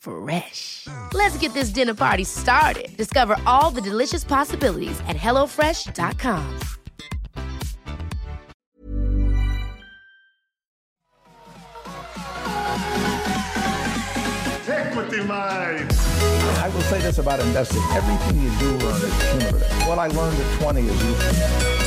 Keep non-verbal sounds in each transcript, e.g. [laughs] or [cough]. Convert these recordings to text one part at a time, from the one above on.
Fresh. Let's get this dinner party started. Discover all the delicious possibilities at hellofresh.com. Equity Mates. I will say this about investing. Everything you do learn is cumulative. What I learned at 20 is useful.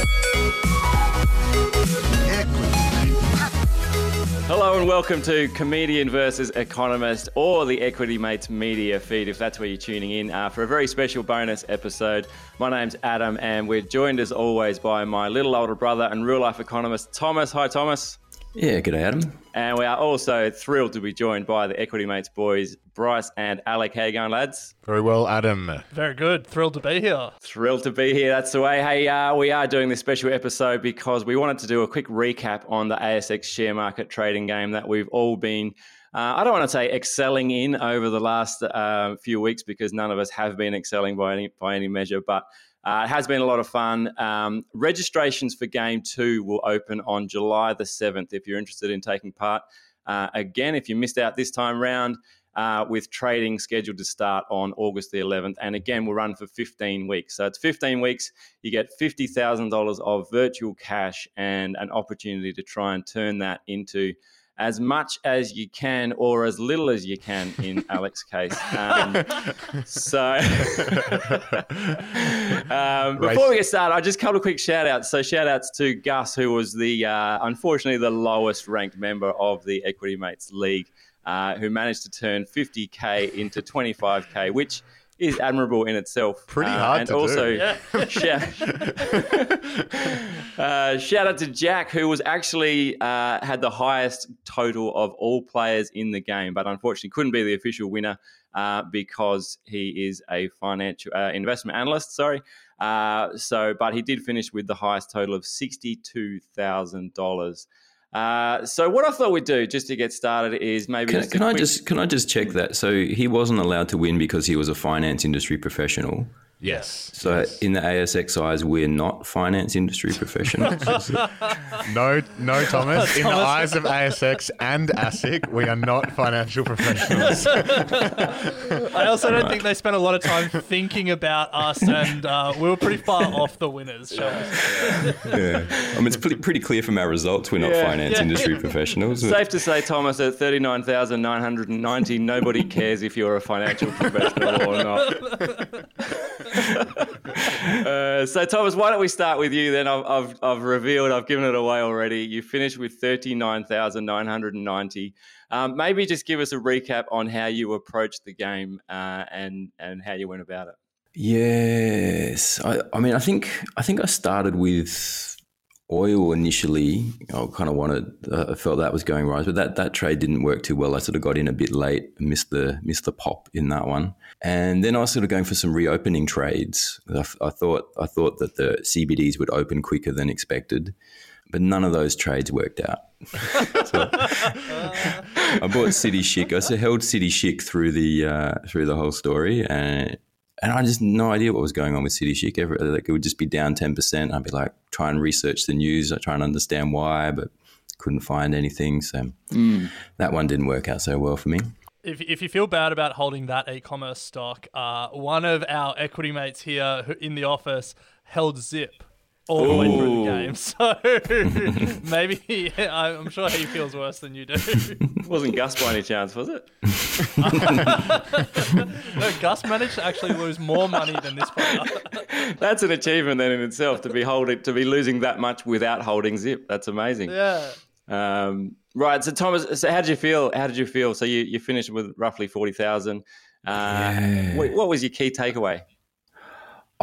Hello and welcome to Comedian versus Economist or the Equity Mates media feed, if that's where you're tuning in, uh, for a very special bonus episode. My name's Adam, and we're joined as always by my little older brother and real life economist, Thomas. Hi, Thomas. Yeah, good day, Adam. And we are also thrilled to be joined by the Equity Mates boys, Bryce and Alec. How you going, lads? Very well, Adam. Very good. Thrilled to be here. Thrilled to be here. That's the way. Hey, uh, we are doing this special episode because we wanted to do a quick recap on the ASX share market trading game that we've all been. Uh, I don't want to say excelling in over the last uh, few weeks because none of us have been excelling by any by any measure, but uh, it has been a lot of fun. Um, registrations for game two will open on July the 7th if you're interested in taking part. Uh, again, if you missed out this time round, uh, with trading scheduled to start on August the 11th. And again, we'll run for 15 weeks. So it's 15 weeks. You get $50,000 of virtual cash and an opportunity to try and turn that into as much as you can or as little as you can in [laughs] Alex's case. Um, so [laughs] um, before we get started, I just a couple of quick shout outs. So shout outs to Gus, who was the uh, unfortunately the lowest ranked member of the Equity Mates League, uh, who managed to turn 50k into 25k, which is admirable in itself. Pretty Uh, hard and to also, do. [laughs] shout, [laughs] uh, shout out to Jack, who was actually uh, had the highest total of all players in the game, but unfortunately couldn't be the official winner uh, because he is a financial uh, investment analyst. Sorry. Uh, so, but he did finish with the highest total of sixty-two thousand dollars. Uh, so, what I thought we'd do just to get started is maybe Can, can I just can I just check that? So he wasn't allowed to win because he was a finance industry professional. Yes. So in the ASX eyes, we're not finance industry professionals. [laughs] No, no, Thomas. In the eyes of ASX and ASIC, we are not financial professionals. [laughs] I also don't think they spent a lot of time thinking about us, and uh, we were pretty far off the winners. Shall we say. yeah. I mean, it's pretty, pretty clear from our results we're not Yeah. finance Yeah. industry professionals. Safe to say, Thomas, at 39,990, nobody cares if you're a financial professional or not. [laughs] [laughs] uh, so, Thomas, why don't we start with you then? I've, I've, I've revealed, I've given it away already. You finished with 39,990. Um, maybe just give us a recap on how you approached the game uh, and, and how you went about it. Yes, I, I mean, I think I think I started with oil initially. I kind of wanted, uh, I felt that was going right, but that that trade didn't work too well. I sort of got in a bit late, missed the missed the pop in that one, and then I was sort of going for some reopening trades. I thought I thought that the CBDs would open quicker than expected, but none of those trades worked out. So, [laughs] I bought City Chic. I held City Chic through the uh, through the whole story, and and I just no idea what was going on with City Chic. Ever like it would just be down ten percent. I'd be like try and research the news. I try and understand why, but couldn't find anything. So that one didn't work out so well for me. If, if you feel bad about holding that e-commerce stock, uh, one of our equity mates here in the office held Zip all the way through the game. [laughs] So maybe he, I'm sure he feels worse than you do. [laughs] Wasn't Gus by any chance, was it? [laughs] no, Gus managed to actually lose more money than this player. That's an achievement then in itself to be holding to be losing that much without holding zip. That's amazing. yeah. Um, right. So Thomas, so how did you feel? How did you feel? So you, you finished with roughly forty thousand. Uh, what, what was your key takeaway?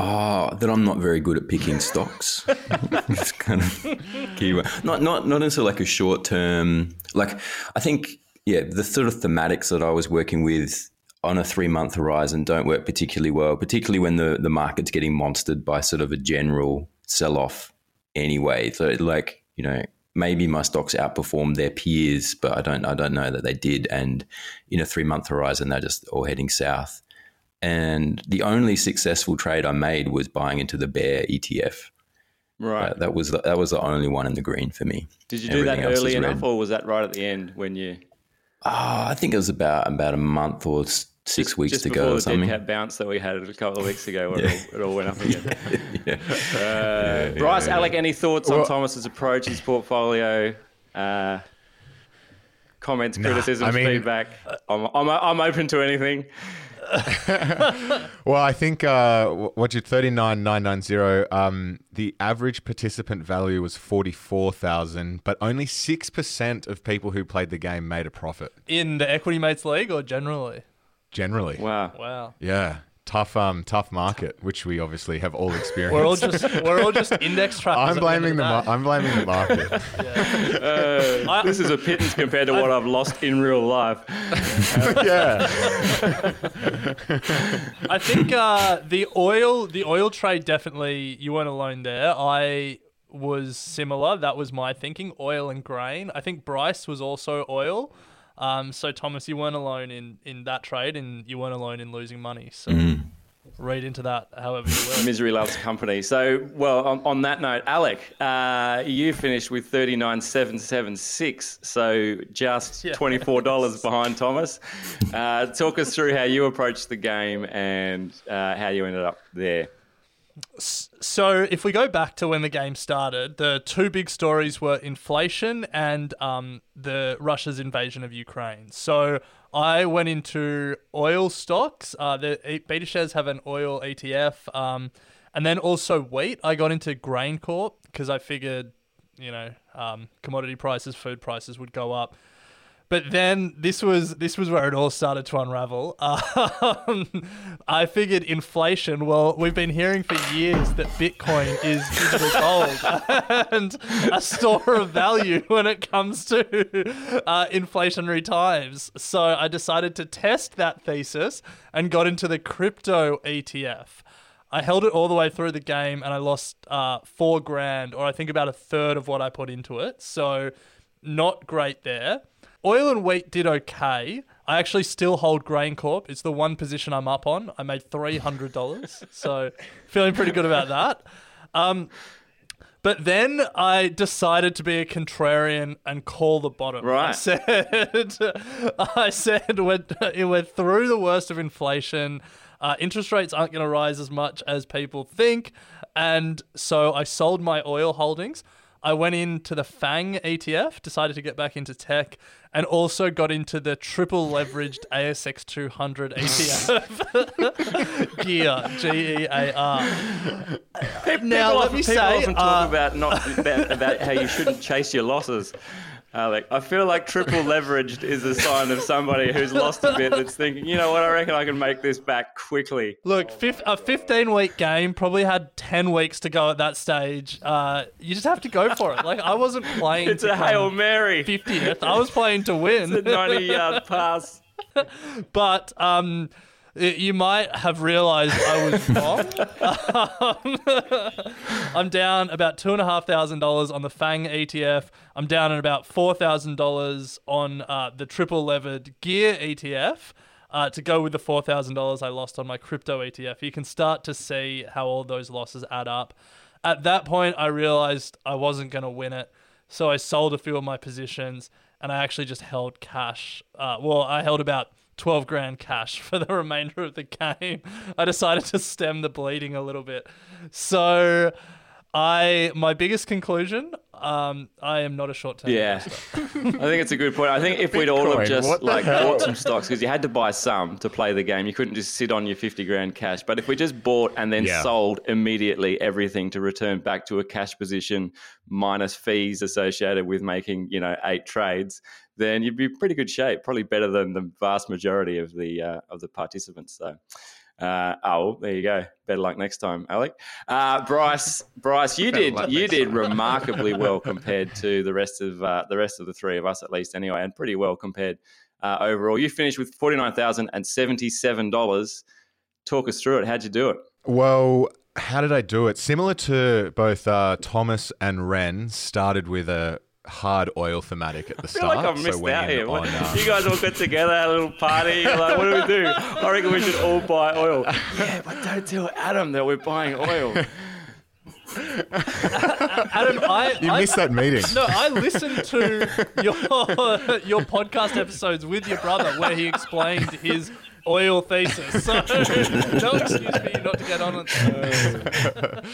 Oh, that I'm not very good at picking stocks. [laughs] it's kind of key. Not not not necessarily like a short term. Like I think yeah, the sort of thematics that I was working with, on a three month horizon don't work particularly well, particularly when the, the market's getting monstered by sort of a general sell off anyway. So like, you know, maybe my stocks outperformed their peers, but I don't I don't know that they did. And in a three month horizon, they're just all heading south. And the only successful trade I made was buying into the bear ETF. Right. Uh, that was the, that was the only one in the green for me. Did you do that Everything else early is red. enough, or was that right at the end when you Oh, I think it was about about a month or s- six weeks just to before go or the something. dead cat bounce that we had a couple of weeks ago, where [laughs] Yeah. it, all, it all went up again? [laughs] yeah. Uh, Bryce, Alec, any thoughts on Well- Thomas's approach, his portfolio? Uh, comments, Nah, criticisms, I mean- feedback. I'm, I'm, I'm open to anything. [laughs] Well, I think uh, what you thirty nine nine nine zero. Um, the average participant value was forty four thousand, but only six percent of people who played the game made a profit. In the Equity Mates League or generally? Generally, Wow. Wow. yeah, tough, um, tough market, which we obviously have all experienced. We're all just we're all just [laughs] index trackers. I'm at the blaming the, of mar- I'm blaming the market. [laughs] Uh, this is a pittance compared to what I've lost in real life. [laughs] yeah, I think uh, the oil the oil trade definitely you weren't alone there. I was similar. That was my thinking. Oil and grain. I think Bryce was also oil. Um, so Thomas, you weren't alone in, in that trade, and you weren't alone in losing money. So read into that however you will. [laughs] Misery loves company. So, well, on, on that note, Alec, uh, you finished with thirty nine seven seven six, so just Yeah. twenty four dollars [laughs] behind Thomas. Uh, talk us through how you approached the game and uh, how you ended up there. So if we go back to when the game started, the two big stories were inflation and um, the Russia's invasion of Ukraine. So I went into oil stocks. Uh, the BetaShares have an oil ETF, um, and then also wheat. I got into GrainCorp because I figured, you know, um, commodity prices, food prices would go up. But then this was this was where it all started to unravel. [laughs] Um, I figured inflation. Well, we've been hearing for years that Bitcoin is digital [laughs] gold and a store of value [laughs] when it comes to uh, inflationary times. So I decided to test that thesis and got into the crypto ETF. I held it all the way through the game and I lost uh, four grand, or I think about a third of what I put into it. So, not great there. Oil and wheat did okay. I actually still hold GrainCorp. It's the one position I'm up on. I made $300. [laughs] so, feeling pretty good about that. Um, but then I decided to be a contrarian and call the bottom. Right. I said, [laughs] I said we're, [laughs] we're through the worst of inflation. Uh, interest rates aren't going to rise as much as people think. And so I sold my oil holdings. I went into the FANG ETF, decided to get back into tech, and also got into the triple leveraged ASX 200 ETF. [laughs] Gear, G E A R. Now, people let often, me people say, often talk uh, about not about, about how you shouldn't chase your losses. Alec, I feel like triple leveraged is a sign of somebody who's lost a bit that's thinking, you know what, I reckon I can make this back quickly. Look, fif- a 15 week game probably had 10 weeks to go at that stage. Uh, you just have to go for it. Like, I wasn't [laughs] playing It's to a Hail Mary. 50th. I was playing to win. [laughs] it's a 90 yard [laughs] pass. but um, you might have realized I was [laughs] wrong. Um, [laughs] I'm down about two and a half thousand dollars on the Fang ETF. I'm down at about four thousand dollars on uh, the triple levered Gear ETF. Uh, to go with the four thousand dollars I lost on my crypto ETF, you can start to see how all those losses add up. At that point, I realized I wasn't going to win it, so I sold a few of my positions and I actually just held cash. Uh, well, I held about 12 grand cash for the remainder of the game. I decided to stem the bleeding a little bit. So, I my biggest conclusion, um, I am not a short term. Yeah, [laughs] I think it's a good point. I think if we'd all have just like hell? bought some stocks because you had to buy some to play the game, you couldn't just sit on your fifty grand cash. But if we just bought and then Yeah. sold immediately everything to return back to a cash position minus fees associated with making you know eight trades, then you'd be pretty good shape. Probably better than the vast majority of the uh, of the participants. So. Uh, oh, there you go. Better luck next time, Alec. Uh, Bryce, Bryce, you [laughs] did you did time. remarkably [laughs] well compared to the rest of uh, the rest of the three of us, at least anyway, and pretty well compared uh, overall. You finished with forty nine thousand and seventy seven dollars. Talk us through it. How'd you do it? Well, how did I do it? Similar to both uh, Thomas and Ren, started with a hard oil thematic at the [laughs] I feel start. like I've so missed went out in here. on, uh, you guys all got together, had a little party. Like, what do we do? I reckon we should all buy oil. Yeah, but don't tell Adam that we're buying oil. [laughs] Adam, I, you I missed that meeting. No, I listened to your your podcast episodes with your brother where he explained his oil thesis. So no excuse me not to get on it.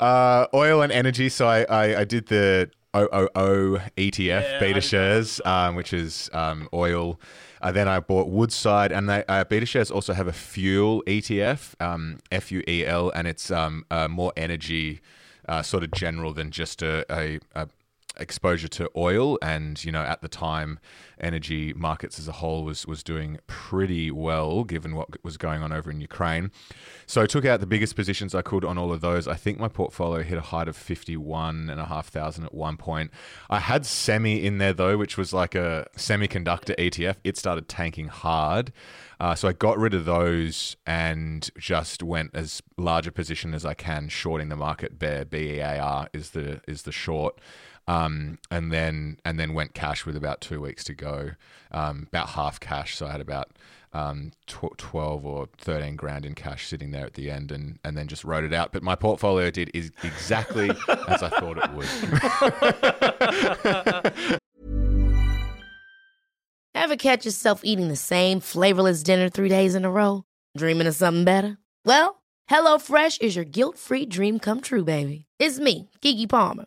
Uh, oil and energy. So I, I, I did the OOO ETF Yeah, BetaShares, um, which is um, oil. Uh, then I bought Woodside, and they, uh, BetaShares also have a fuel ETF, um, F U E L, and it's um, uh, more energy, uh, sort of general than just a, a, a exposure to oil and you know at the time energy markets as a whole was was doing pretty well given what was going on over in Ukraine. So I took out the biggest positions I could on all of those. I think my portfolio hit a height of 51 and a half thousand at one point. I had semi in there though which was like a semiconductor ETF it started tanking hard. Uh, so I got rid of those and just went as large a position as I can shorting the market. Bear B E A R is the is the short um, and then and then went cash with about two weeks to go, um, about half cash. So I had about um, tw- twelve or thirteen grand in cash sitting there at the end, and and then just wrote it out. But my portfolio did is exactly [laughs] as I thought it would. [laughs] Ever catch yourself eating the same flavorless dinner three days in a row? Dreaming of something better? Well, HelloFresh is your guilt-free dream come true, baby. It's me, Keke Palmer.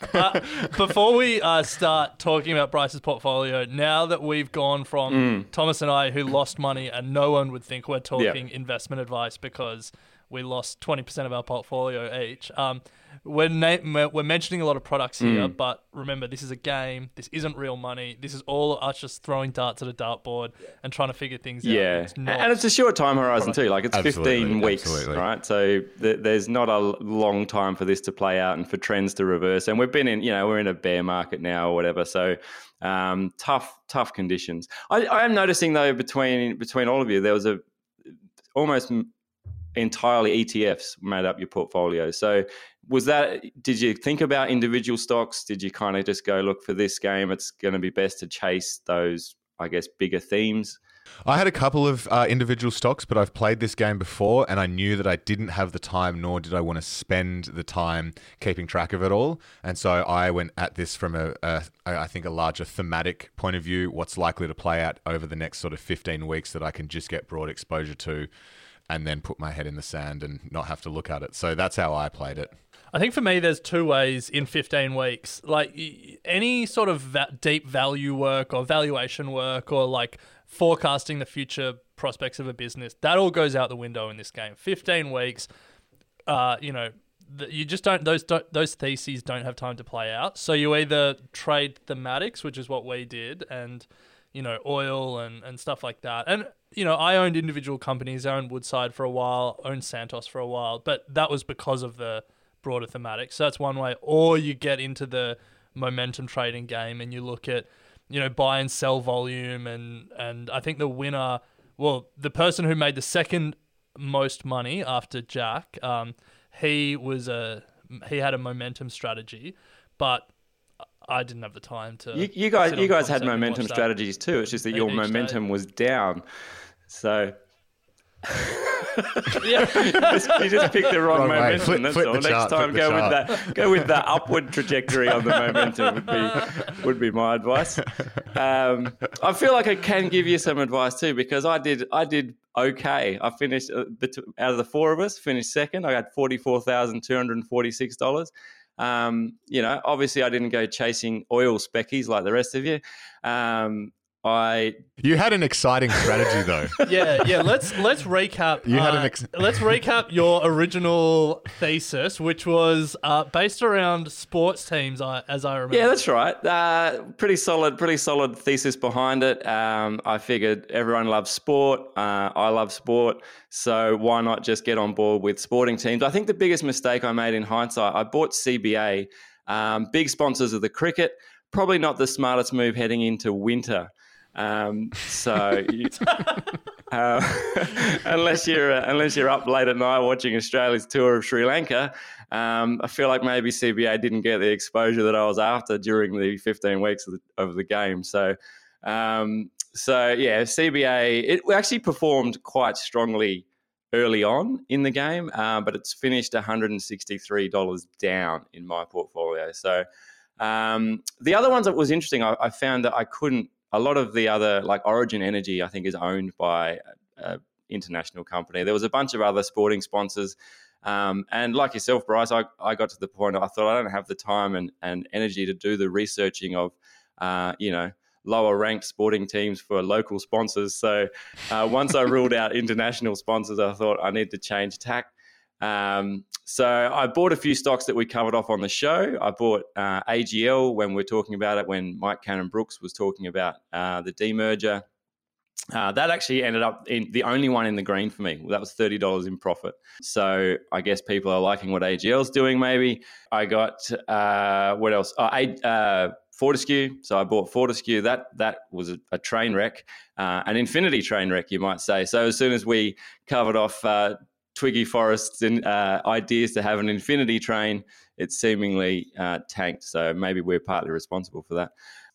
Uh, before we uh, start talking about Bryce's portfolio, now that we've gone from Thomas and I, who lost money, and no one would think we're talking investment advice because we lost 20% of our portfolio each. Um, we're, na- we're mentioning a lot of products here, but remember, this is a game. This isn't real money. This is all us just throwing darts at a dartboard and trying to figure things out. Yeah, It's not- and it's a short time horizon too. Like it's Absolutely, 15 weeks, absolutely. right? So th- there's not a long time for this to play out and for trends to reverse. And we've been in, you know, we're in a bear market now or whatever. So um, tough, tough conditions. I, I am noticing though between between all of you, there was a almost m- entirely ETFs made up your portfolio. So was that? Did you think about individual stocks? Did you kind of just go look for this game? It's going to be best to chase those, I guess, bigger themes. I had a couple of uh, individual stocks, but I've played this game before, and I knew that I didn't have the time, nor did I want to spend the time keeping track of it all. And so I went at this from a, a I think, a larger thematic point of view. What's likely to play out over the next sort of 15 weeks that I can just get broad exposure to, and then put my head in the sand and not have to look at it. So that's how I played it. I think for me, there's two ways in 15 weeks. Like any sort of va- deep value work or valuation work or like forecasting the future prospects of a business, that all goes out the window in this game. 15 weeks, uh, you know, you just don't those don't, those theses don't have time to play out. So you either trade thematics, which is what we did, and you know oil and and stuff like that. And you know, I owned individual companies. I owned Woodside for a while, owned Santos for a while, but that was because of the broader thematic. So that's one way. Or you get into the momentum trading game and you look at, you know, buy and sell volume and and I think the winner, well, the person who made the second most money after Jack, um, he was a he had a momentum strategy, but I didn't have the time to. You, you guys, you guys had and watch momentum that. strategies too. It's just that your each day. momentum was down. So [laughs] Yeah. [laughs] You just picked the wrong, Wrong momentum. Flip- that's flip all. the Next chart, time, flip the go with that. Go with the upward trajectory on the momentum. Would be [laughs] would be my advice. Um, I feel like I can give you some advice too because I did I did okay. I finished uh, bet- out of the four of us finished second. I got forty four thousand two hundred and forty six dollars. Um, you know, obviously I didn't go chasing oil speckies like the rest of you. Um, I You had an exciting strategy though. [laughs] yeah, yeah. Let's let's recap. You had an uh, ex- let's recap your original thesis, which was uh, based around sports teams, I, as I remember. Yeah, that's right. Uh, pretty solid, pretty solid thesis behind it. Um, I figured everyone loves sport. Uh, I love sport, so why not just get on board with sporting teams? I think the biggest mistake I made in hindsight, I bought CBA, um, big sponsors of the cricket. Probably not the smartest move heading into winter. Um, so, you, [laughs] uh, [laughs] unless you're uh, unless you're up late at night watching Australia's tour of Sri Lanka, um, I feel like maybe CBA didn't get the exposure that I was after during the 15 weeks of the, of the game. So, um, so yeah, CBA it actually performed quite strongly early on in the game, uh, but it's finished $163 down in my portfolio. So. Um, the other ones that was interesting, I, I found that I couldn't. A lot of the other, like Origin Energy, I think is owned by an international company. There was a bunch of other sporting sponsors, um, and like yourself, Bryce, I, I got to the point I thought I don't have the time and, and energy to do the researching of, uh, you know, lower ranked sporting teams for local sponsors. So uh, once I ruled out international sponsors, I thought I need to change tack. Um, so I bought a few stocks that we covered off on the show. I bought uh, AGL when we are talking about it, when Mike Cannon-Brookes was talking about uh, the demerger. Uh, that actually ended up in the only one in the green for me. That was thirty dollars in profit. So I guess people are liking what AGL's doing. Maybe I got uh, what else? Oh, uh, Fortescue. So I bought Fortescue. That that was a, a train wreck, uh, an infinity train wreck, you might say. So as soon as we covered off uh, Twiggy Forrest's uh, ideas to have an infinity train, it seemingly uh, tanked. So maybe we're partly responsible for that.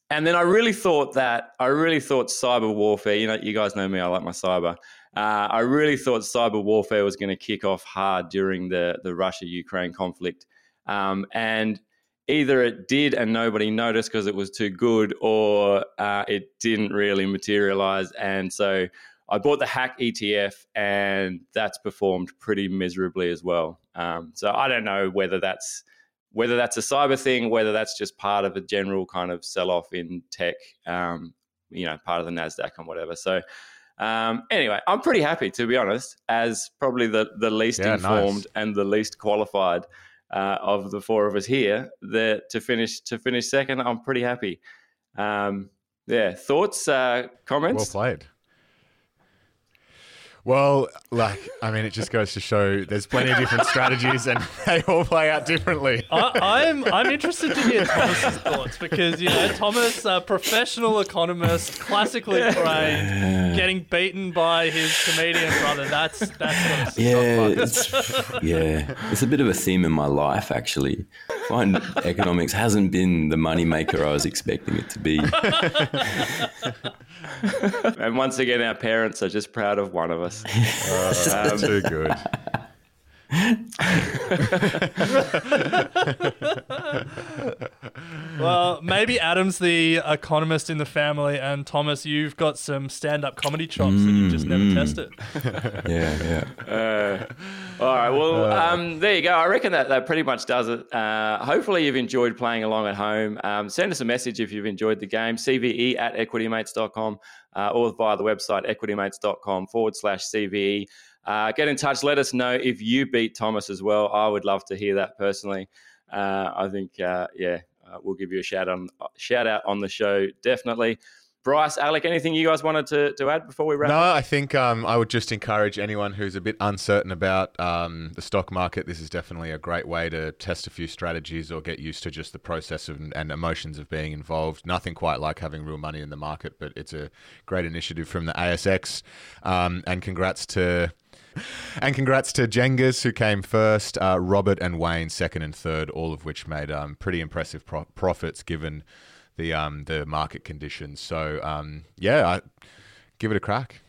And then I really thought that I really thought cyber warfare. You know, you guys know me. I like my cyber. Uh, I really thought cyber warfare was going to kick off hard during the the Russia Ukraine conflict, um, and either it did and nobody noticed because it was too good, or uh, it didn't really materialize. And so I bought the Hack ETF, and that's performed pretty miserably as well. Um, so I don't know whether that's whether that's a cyber thing, whether that's just part of a general kind of sell off in tech, um, you know, part of the Nasdaq and whatever. So um, anyway, I'm pretty happy to be honest, as probably the the least Yeah, nice. informed and the least qualified uh, of the four of us here. That to finish to finish second, I'm pretty happy. Um, yeah, thoughts, uh, Well comments. played. Well, like, I mean, it just goes to show there's plenty of different strategies and [laughs] they all play out differently. I, I'm I'm interested to hear Thomas's thoughts because you know Thomas, a professional economist, classically trained, getting beaten by his comedian brother. That's that's got to Yeah, it's, yeah, it's a bit of a theme in my life actually. I find economics hasn't been the moneymaker I was expecting it to be. [laughs] [laughs] and once again, our parents are just proud of one of us. [laughs] Um, Too good. [laughs] Well, maybe Adam's the economist in the family, and Thomas, you've got some stand-up comedy chops that you've just never tested. [laughs] Yeah, yeah. All right. Well, um, there you go. I reckon that that pretty much does it. Uh, hopefully, you've enjoyed playing along at home. Um, send us a message if you've enjoyed the game. CVE at equitymates.com uh, or via the website equitymates.com forward slash CVE. Uh, get in touch. Let us know if you beat Thomas as well. I would love to hear that personally. Uh, I think, uh, yeah, uh, we'll give you a shout on shout out on the show definitely. Bryce, Alec, anything you guys wanted to, to add before we wrap No, up? I think um, I would just encourage anyone who's a bit uncertain about um, the stock market. This is definitely a great way to test a few strategies or get used to just the process of, and emotions of being involved. Nothing quite like having real money in the market, but it's a great initiative from the ASX. Um, and congrats to. [laughs] And congrats to Jengas, who came first, uh, Robert and Wayne second and third, all of which made um, pretty impressive pro- profits given the um, the market conditions. So um, yeah, I, give it a crack.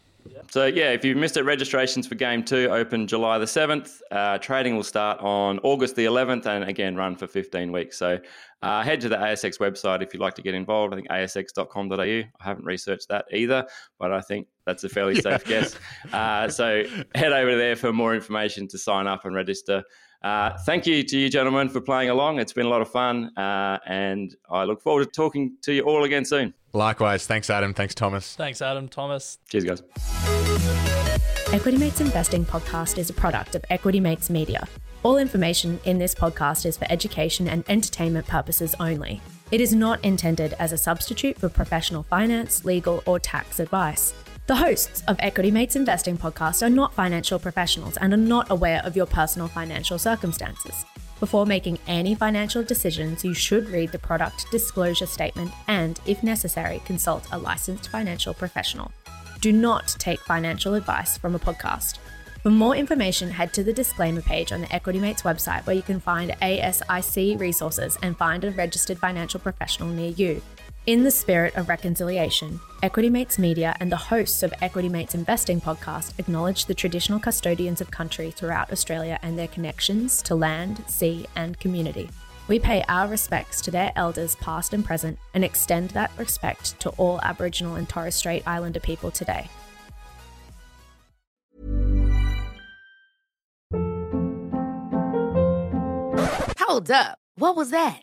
So yeah, if you've missed it, registrations for Game Two open July the seventh. Uh, trading will start on August the eleventh, and again run for fifteen weeks. So uh, head to the ASX website if you'd like to get involved. I think asx.com.au. I haven't researched that either, but I think that's a fairly [laughs] safe guess. Uh, so head over there for more information to sign up and register. Uh, thank you to you, gentlemen, for playing along. It's been a lot of fun, uh, and I look forward to talking to you all again soon. Likewise. Thanks, Adam. Thanks, Thomas. Thanks, Adam, Thomas. Cheers, guys. Equity Mates Investing podcast is a product of Equity Mates Media. All information in this podcast is for education and entertainment purposes only. It is not intended as a substitute for professional finance, legal, or tax advice. The hosts of Equity Mates Investing podcast are not financial professionals and are not aware of your personal financial circumstances. Before making any financial decisions, you should read the product disclosure statement and, if necessary, consult a licensed financial professional. Do not take financial advice from a podcast. For more information, head to the disclaimer page on the Equity Mates website where you can find ASIC resources and find a registered financial professional near you. In the spirit of reconciliation, Equity Mates Media and the hosts of Equity Mates Investing podcast acknowledge the traditional custodians of country throughout Australia and their connections to land, sea, and community. We pay our respects to their elders, past and present, and extend that respect to all Aboriginal and Torres Strait Islander people today. Hold up. What was that?